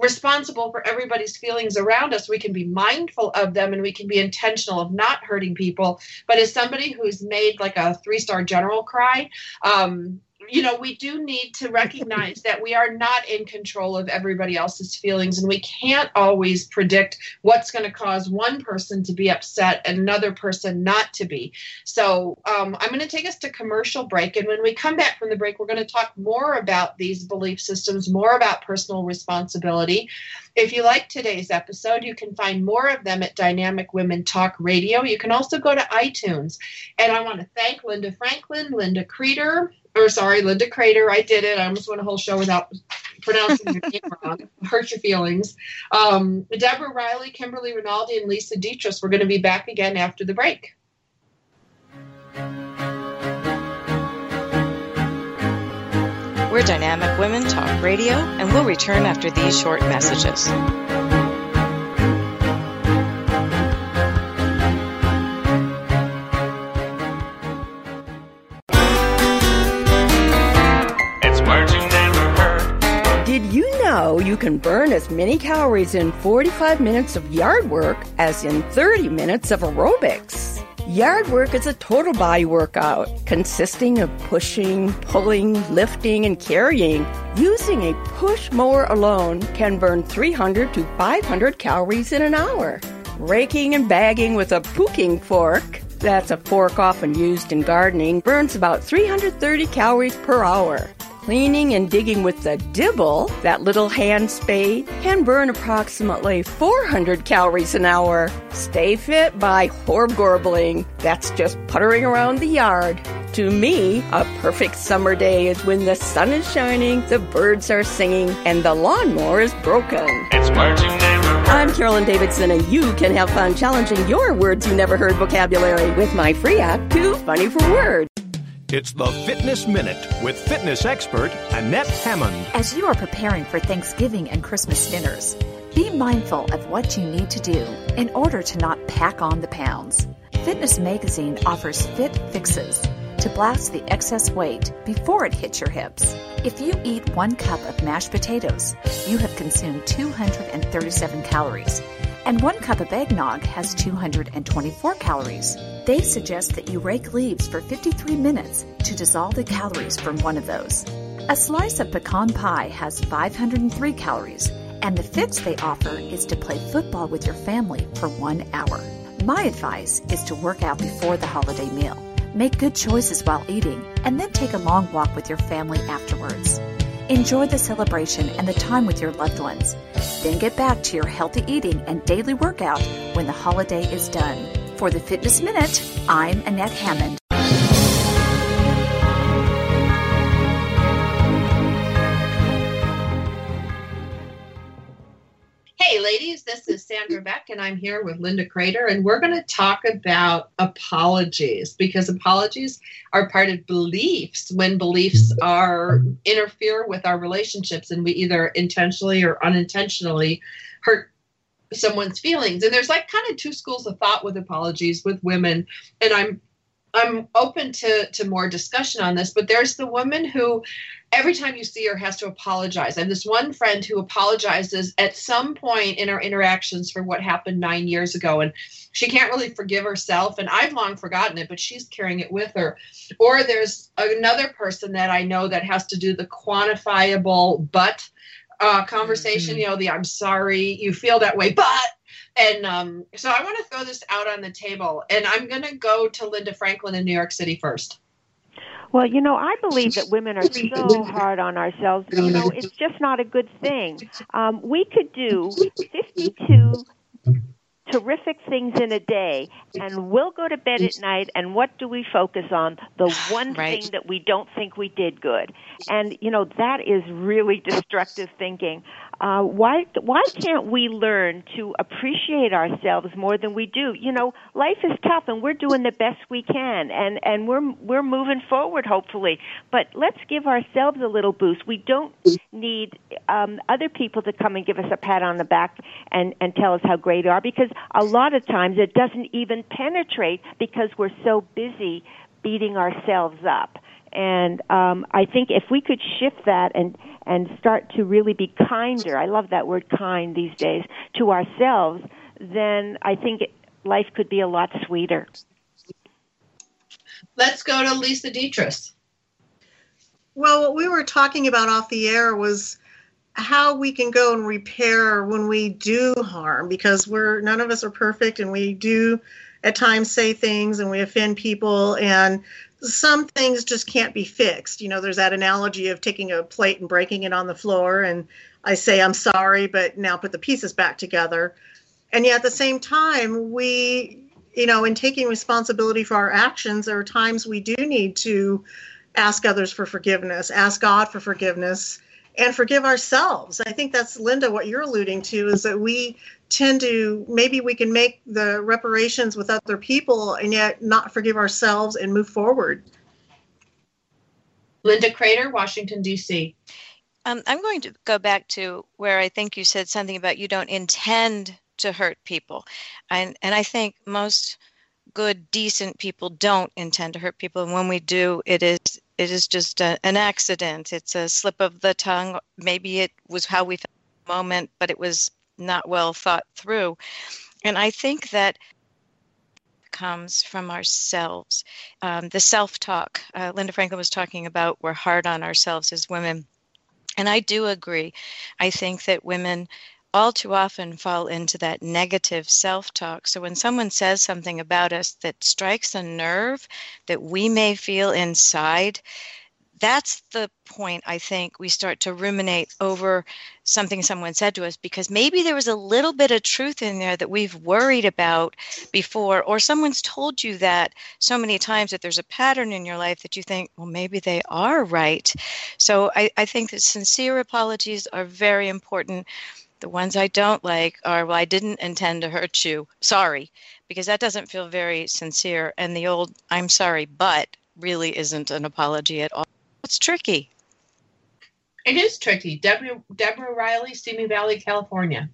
[SPEAKER 2] responsible for everybody's feelings around us. We can be mindful of them and we can be intentional of not hurting people. But as somebody who's made like a three star general cry, um, you know, we do need to recognize that we are not in control of everybody else's feelings, and we can't always predict what's going to cause one person to be upset and another person not to be. So, um, I'm going to take us to commercial break, and when we come back from the break, we're going to talk more about these belief systems, more about personal responsibility. If you like today's episode, you can find more of them at Dynamic Women Talk Radio. You can also go to iTunes. And I want to thank Linda Franklin, Linda Creeder, or sorry, Linda Crater. I did it. I almost went a whole show without pronouncing your name wrong. Hurt your feelings. Um, Deborah Riley, Kimberly Rinaldi, and Lisa Dietrich. We're going to be back again after the break.
[SPEAKER 1] We're Dynamic Women Talk Radio, and we'll return after these short messages.
[SPEAKER 9] You can burn as many calories in 45 minutes of yard work as in 30 minutes of aerobics. Yard work is a total body workout consisting of pushing, pulling, lifting, and carrying. Using a push mower alone can burn 300 to 500 calories in an hour. Raking and bagging with a pooking fork, that's a fork often used in gardening, burns about 330 calories per hour. Cleaning and digging with the dibble, that little hand spade, can burn approximately 400 calories an hour. Stay fit by horb That's just puttering around the yard. To me, a perfect summer day is when the sun is shining, the birds are singing, and the lawnmower is broken. It's marching I'm Carolyn Davidson, and you can have fun challenging your words you never heard vocabulary with my free app, Too Funny for Words.
[SPEAKER 6] It's the Fitness Minute with fitness expert Annette Hammond.
[SPEAKER 7] As you are preparing for Thanksgiving and Christmas dinners, be mindful of what you need to do in order to not pack on the pounds. Fitness Magazine offers fit fixes to blast the excess weight before it hits your hips. If you eat one cup of mashed potatoes, you have consumed 237 calories and one cup of eggnog has 224 calories. They suggest that you rake leaves for 53 minutes to dissolve the calories from one of those. A slice of pecan pie has 503 calories, and the fix they offer is to play football with your family for one hour. My advice is to work out before the holiday meal Make good choices while eating, and then take a long walk with your family afterwards. Enjoy the celebration and the time with your loved ones. Then get back to your healthy eating and daily workout when the holiday is done. For the Fitness Minute, I'm Annette Hammond.
[SPEAKER 2] Hey, ladies, this is Sandra Beck, and I'm here with Linda Crater, and we're going to talk about apologies because apologies are part of beliefs when beliefs are interfere with our relationships, and we either intentionally or unintentionally hurt someone's feelings. And there's like kind of two schools of thought with apologies with women, and I'm I'm open to to more discussion on this, but there's the woman who every time you see her has to apologize. I have this one friend who apologizes at some point in our interactions for what happened nine years ago, and she can't really forgive herself. And I've long forgotten it, but she's carrying it with her. Or there's another person that I know that has to do the quantifiable but uh, conversation. Mm-hmm. You know, the I'm sorry you feel that way, but and um, so I want to throw this out on the table, and I'm going to go to Linda Franklin in New York City first.
[SPEAKER 3] Well, you know, I believe that women are so hard on ourselves. You know, it's just not a good thing. Um, we could do 52 terrific things in a day and we'll go to bed at night and what do we focus on the one right. thing that we don't think we did good and you know that is really destructive thinking uh, why why can't we learn to appreciate ourselves more than we do? You know, life is tough, and we're doing the best we can, and and we're we're moving forward, hopefully. But let's give ourselves a little boost. We don't need um, other people to come and give us a pat on the back and and tell us how great we are, because a lot of times it doesn't even penetrate because we're so busy beating ourselves up. And um, I think if we could shift that and and start to really be kinder, I love that word kind these days, to ourselves, then I think it, life could be a lot sweeter.
[SPEAKER 2] Let's go to Lisa Dietrich.
[SPEAKER 8] Well, what we were talking about off the air was how we can go and repair when we do harm because we're none of us are perfect and we do at times say things and we offend people and some things just can't be fixed. You know, there's that analogy of taking a plate and breaking it on the floor, and I say, I'm sorry, but now put the pieces back together. And yet at the same time, we, you know, in taking responsibility for our actions, there are times we do need to ask others for forgiveness, ask God for forgiveness, and forgive ourselves. I think that's, Linda, what you're alluding to is that we tend to maybe we can make the reparations with other people and yet not forgive ourselves and move forward.
[SPEAKER 2] Linda Crater, Washington, D.C.
[SPEAKER 1] Um, I'm going to go back to where I think you said something about you don't intend to hurt people. And, and I think most good, decent people don't intend to hurt people. And when we do, it is it is just a, an accident. It's a slip of the tongue. Maybe it was how we felt the moment, but it was not well thought through. And I think that comes from ourselves. Um, the self talk, uh, Linda Franklin was talking about, we're hard on ourselves as women. And I do agree. I think that women all too often fall into that negative self talk. So when someone says something about us that strikes a nerve that we may feel inside, that's the point I think we start to ruminate over something someone said to us because maybe there was a little bit of truth in there that we've worried about before, or someone's told you that so many times that there's a pattern in your life that you think, well, maybe they are right. So I, I think that sincere apologies are very important. The ones I don't like are, well, I didn't intend to hurt you. Sorry, because that doesn't feel very sincere. And the old, I'm sorry, but really isn't an apology at all. It's tricky.
[SPEAKER 2] It is tricky. Deborah, Deborah Riley, Simi Valley, California.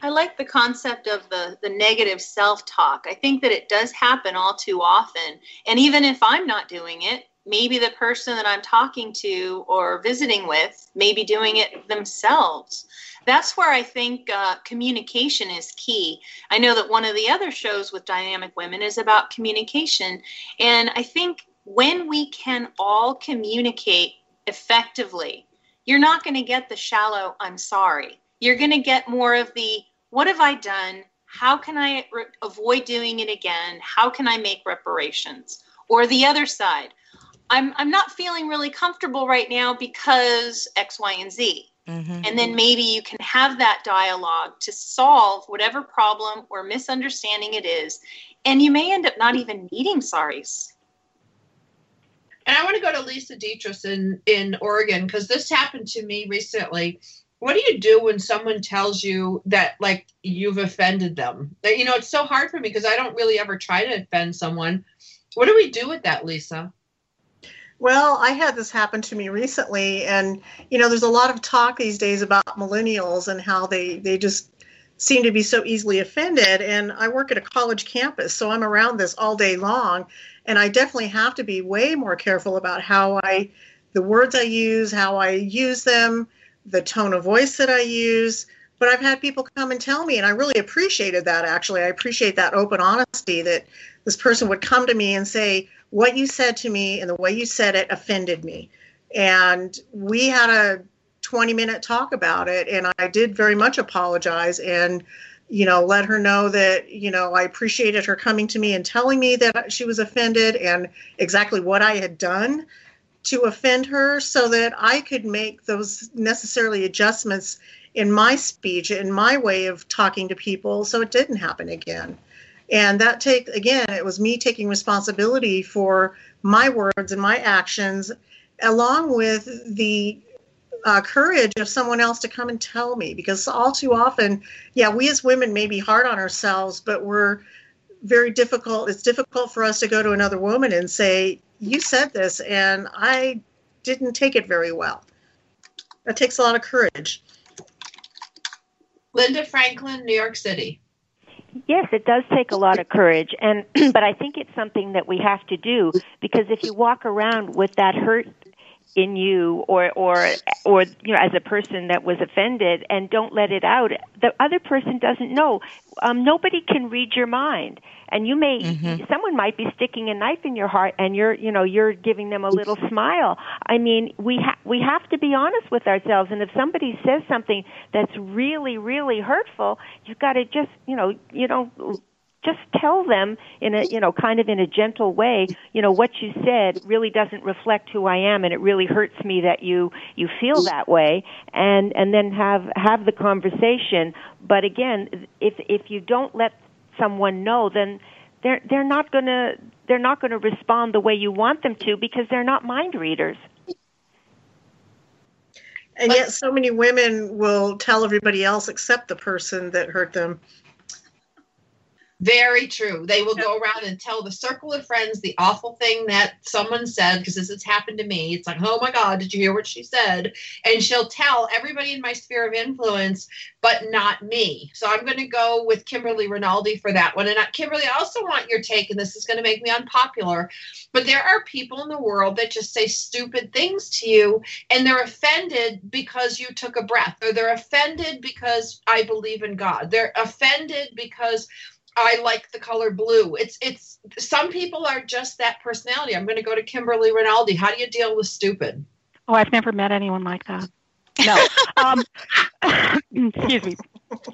[SPEAKER 4] I like the concept of the the negative self-talk. I think that it does happen all too often. And even if I'm not doing it, maybe the person that I'm talking to or visiting with may be doing it themselves. That's where I think uh, communication is key. I know that one of the other shows with Dynamic Women is about communication. And I think when we can all communicate effectively, you're not going to get the shallow, I'm sorry. You're going to get more of the, what have I done? How can I re- avoid doing it again? How can I make reparations? or the other side. I'm I'm not feeling really comfortable right now because X, Y, and Z. Mm-hmm. And then maybe you can have that dialogue to solve whatever problem or misunderstanding it is. And you may end up not even needing sorries.
[SPEAKER 2] And I want to go to Lisa Dietrich in, in Oregon because this happened to me recently. What do you do when someone tells you that, like, you've offended them? That, You know, it's so hard for me because I don't really ever try to offend someone. What do we do with that, Lisa?
[SPEAKER 8] Well, I had this happen to me recently, and you know, there's a lot of talk these days about millennials and how they they just seem to be so easily offended. And I work at a college campus, so I'm around this all day long, and I definitely have to be way more careful about how I, the words I use, how I use them, the tone of voice that I use. But I've had people come and tell me, and I really appreciated that. Actually, I appreciate that open honesty that this person would come to me and say what you said to me and the way you said it offended me. And we had a 20 minute talk about it. And I did very much apologize and, you know, let her know that, you know, I appreciated her coming to me and telling me that she was offended and exactly what I had done to offend her so that I could make those necessarily adjustments in my speech, in my way of talking to people, so it didn't happen again. And that take again, it was me taking responsibility for my words and my actions, along with the uh, courage of someone else to come and tell me. Because all too often, yeah, we as women may be hard on ourselves, but we're very difficult. It's difficult for us to go to another woman and say, "You said this, and I didn't take it very well." That takes a lot of courage.
[SPEAKER 2] Linda Franklin, New York City.
[SPEAKER 3] Yes, it does take a lot of courage and but I think it's something that we have to do because if you walk around with that hurt in you or or or you know as a person that was offended and don't let it out the other person doesn't know. Um nobody can read your mind. And you may mm-hmm. someone might be sticking a knife in your heart and you're you know you're giving them a little smile. I mean we ha- we have to be honest with ourselves. And if somebody says something that's really really hurtful you've got to just you know you know just tell them in a you know kind of in a gentle way you know what you said really doesn't reflect who i am and it really hurts me that you you feel that way. And and then have have the conversation. But again if if you don't let someone know then they're they're not going to they're not going to respond the way you want them to because they're not mind readers.
[SPEAKER 8] And yet so many women will tell everybody else except the person that hurt them
[SPEAKER 2] very true. They will go around and tell the circle of friends the awful thing that someone said because this has happened to me. It's like, oh my God, did you hear what she said? And she'll tell everybody in my sphere of influence, but not me. So I'm going to go with Kimberly Rinaldi for that one. And Kimberly, I also want your take, and this is going to make me unpopular, but there are people in the world that just say stupid things to you, and they're offended because you took a breath, or they're offended because I believe in God. They're offended because I like the color blue. It's it's some people are just that personality. I'm going to go to Kimberly Rinaldi. How do you deal with stupid?
[SPEAKER 5] Oh, I've never met anyone like that. No. um, excuse me.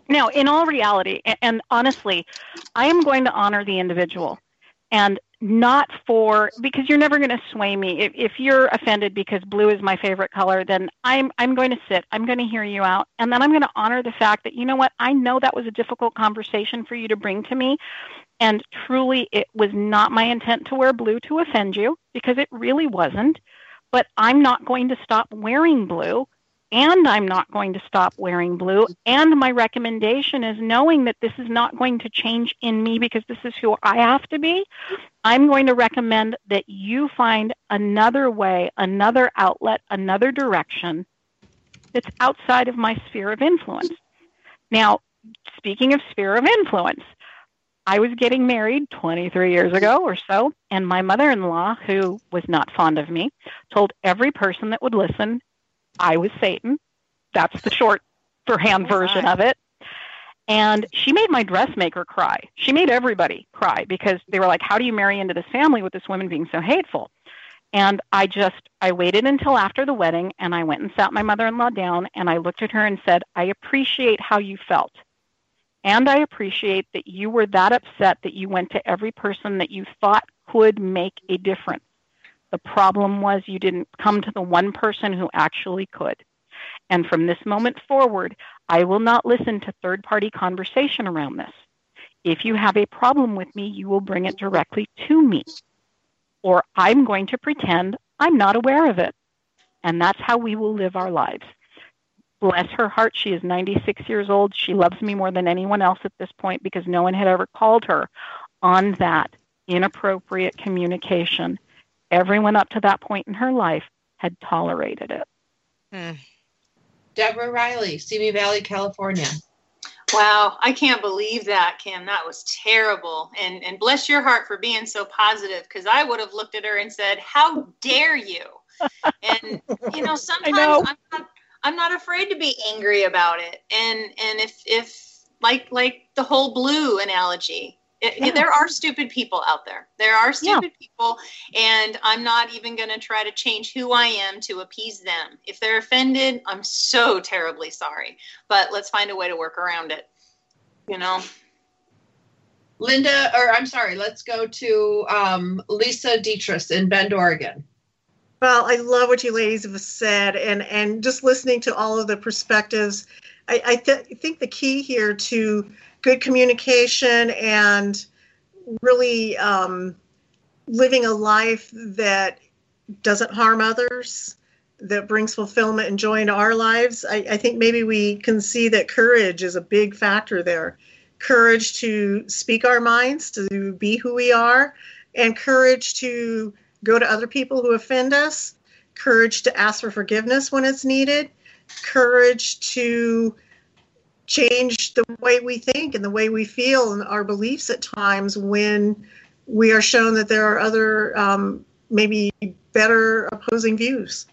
[SPEAKER 5] Now, in all reality, and, and honestly, I am going to honor the individual. And not for because you're never going to sway me. If, if you're offended because blue is my favorite color, then I'm I'm going to sit. I'm going to hear you out, and then I'm going to honor the fact that you know what I know that was a difficult conversation for you to bring to me, and truly it was not my intent to wear blue to offend you because it really wasn't. But I'm not going to stop wearing blue and I'm not going to stop wearing blue. And my recommendation is knowing that this is not going to change in me because this is who I have to be. I'm going to recommend that you find another way, another outlet, another direction that's outside of my sphere of influence. Now, speaking of sphere of influence, I was getting married 23 years ago or so, and my mother in law, who was not fond of me, told every person that would listen I was Satan. That's the short for hand oh version of it. And she made my dressmaker cry. She made everybody cry because they were like, How do you marry into this family with this woman being so hateful? And I just, I waited until after the wedding and I went and sat my mother in law down and I looked at her and said, I appreciate how you felt. And I appreciate that you were that upset that you went to every person that you thought could make a difference. The problem was you didn't come to the one person who actually could. And from this moment forward, I will not listen to third party conversation around this. If you have a problem with me, you will bring it directly to me. Or I'm going to pretend I'm not aware of it. And that's how we will live our lives. Bless her heart, she is 96 years old. She loves me more than anyone else at this point because no one had ever called her on that inappropriate communication. Everyone up to that point in her life had tolerated it.
[SPEAKER 2] Hmm. Deborah Riley, Simi Valley, California.
[SPEAKER 4] Wow, I can't believe that, Kim. That was terrible. And and bless your heart for being so positive because I would have looked at her and said, "How dare you?" And you know, sometimes know. I'm not I'm not afraid to be angry about it. And and if if like like the whole blue analogy, yeah. there are stupid people out there. There are stupid yeah. people, and I'm not even going to try to change who I am to appease them. If they're offended, I'm so terribly sorry. But let's find a way to work around it. You know.
[SPEAKER 2] Linda, or I'm sorry, let's go to um, Lisa Dietrich in Bend, Oregon.
[SPEAKER 8] Well, I love what you ladies have said, and and just listening to all of the perspectives. I, I th- think the key here to good communication and really um, living a life that doesn't harm others, that brings fulfillment and joy into our lives. I, I think maybe we can see that courage is a big factor there. Courage to speak our minds, to be who we are, and courage to go to other people who offend us, courage to ask for forgiveness when it's needed, courage to change the way we think and the way we feel and our beliefs at times when we are shown that there are other um, maybe better opposing views.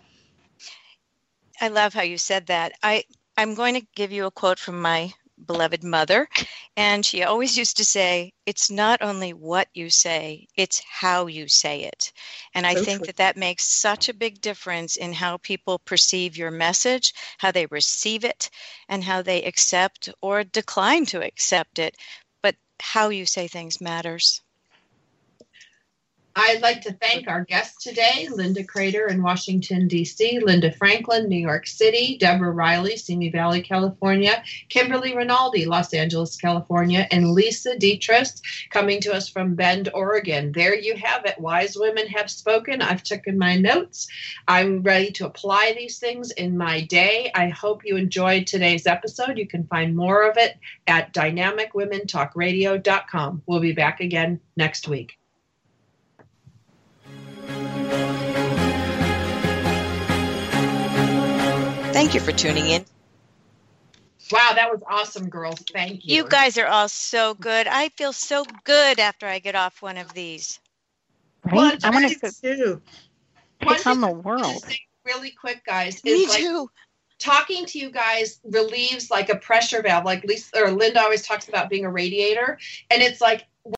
[SPEAKER 1] I love how you said that. I I'm going to give you a quote from my beloved mother. And she always used to say, it's not only what you say, it's how you say it. And I so think true. that that makes such a big difference in how people perceive your message, how they receive it, and how they accept or decline to accept it. But how you say things matters.
[SPEAKER 2] I'd like to thank our guests today Linda Crater in Washington, D.C., Linda Franklin, New York City, Deborah Riley, Simi Valley, California, Kimberly Rinaldi, Los Angeles, California, and Lisa Dietrich coming to us from Bend, Oregon. There you have it. Wise women have spoken. I've taken my notes. I'm ready to apply these things in my day. I hope you enjoyed today's episode. You can find more of it at dynamicwomentalkradio.com. We'll be back again next week.
[SPEAKER 1] Thank you for tuning in.
[SPEAKER 2] Wow, that was awesome, girls. Thank you.
[SPEAKER 1] You guys are all so good. I feel so good after I get off one of these.
[SPEAKER 5] Right? Well, I want to do. Take on the world.
[SPEAKER 2] Really quick, guys.
[SPEAKER 1] Me like, too.
[SPEAKER 2] Talking to you guys relieves like a pressure valve. Like Lisa or Linda always talks about being a radiator, and it's like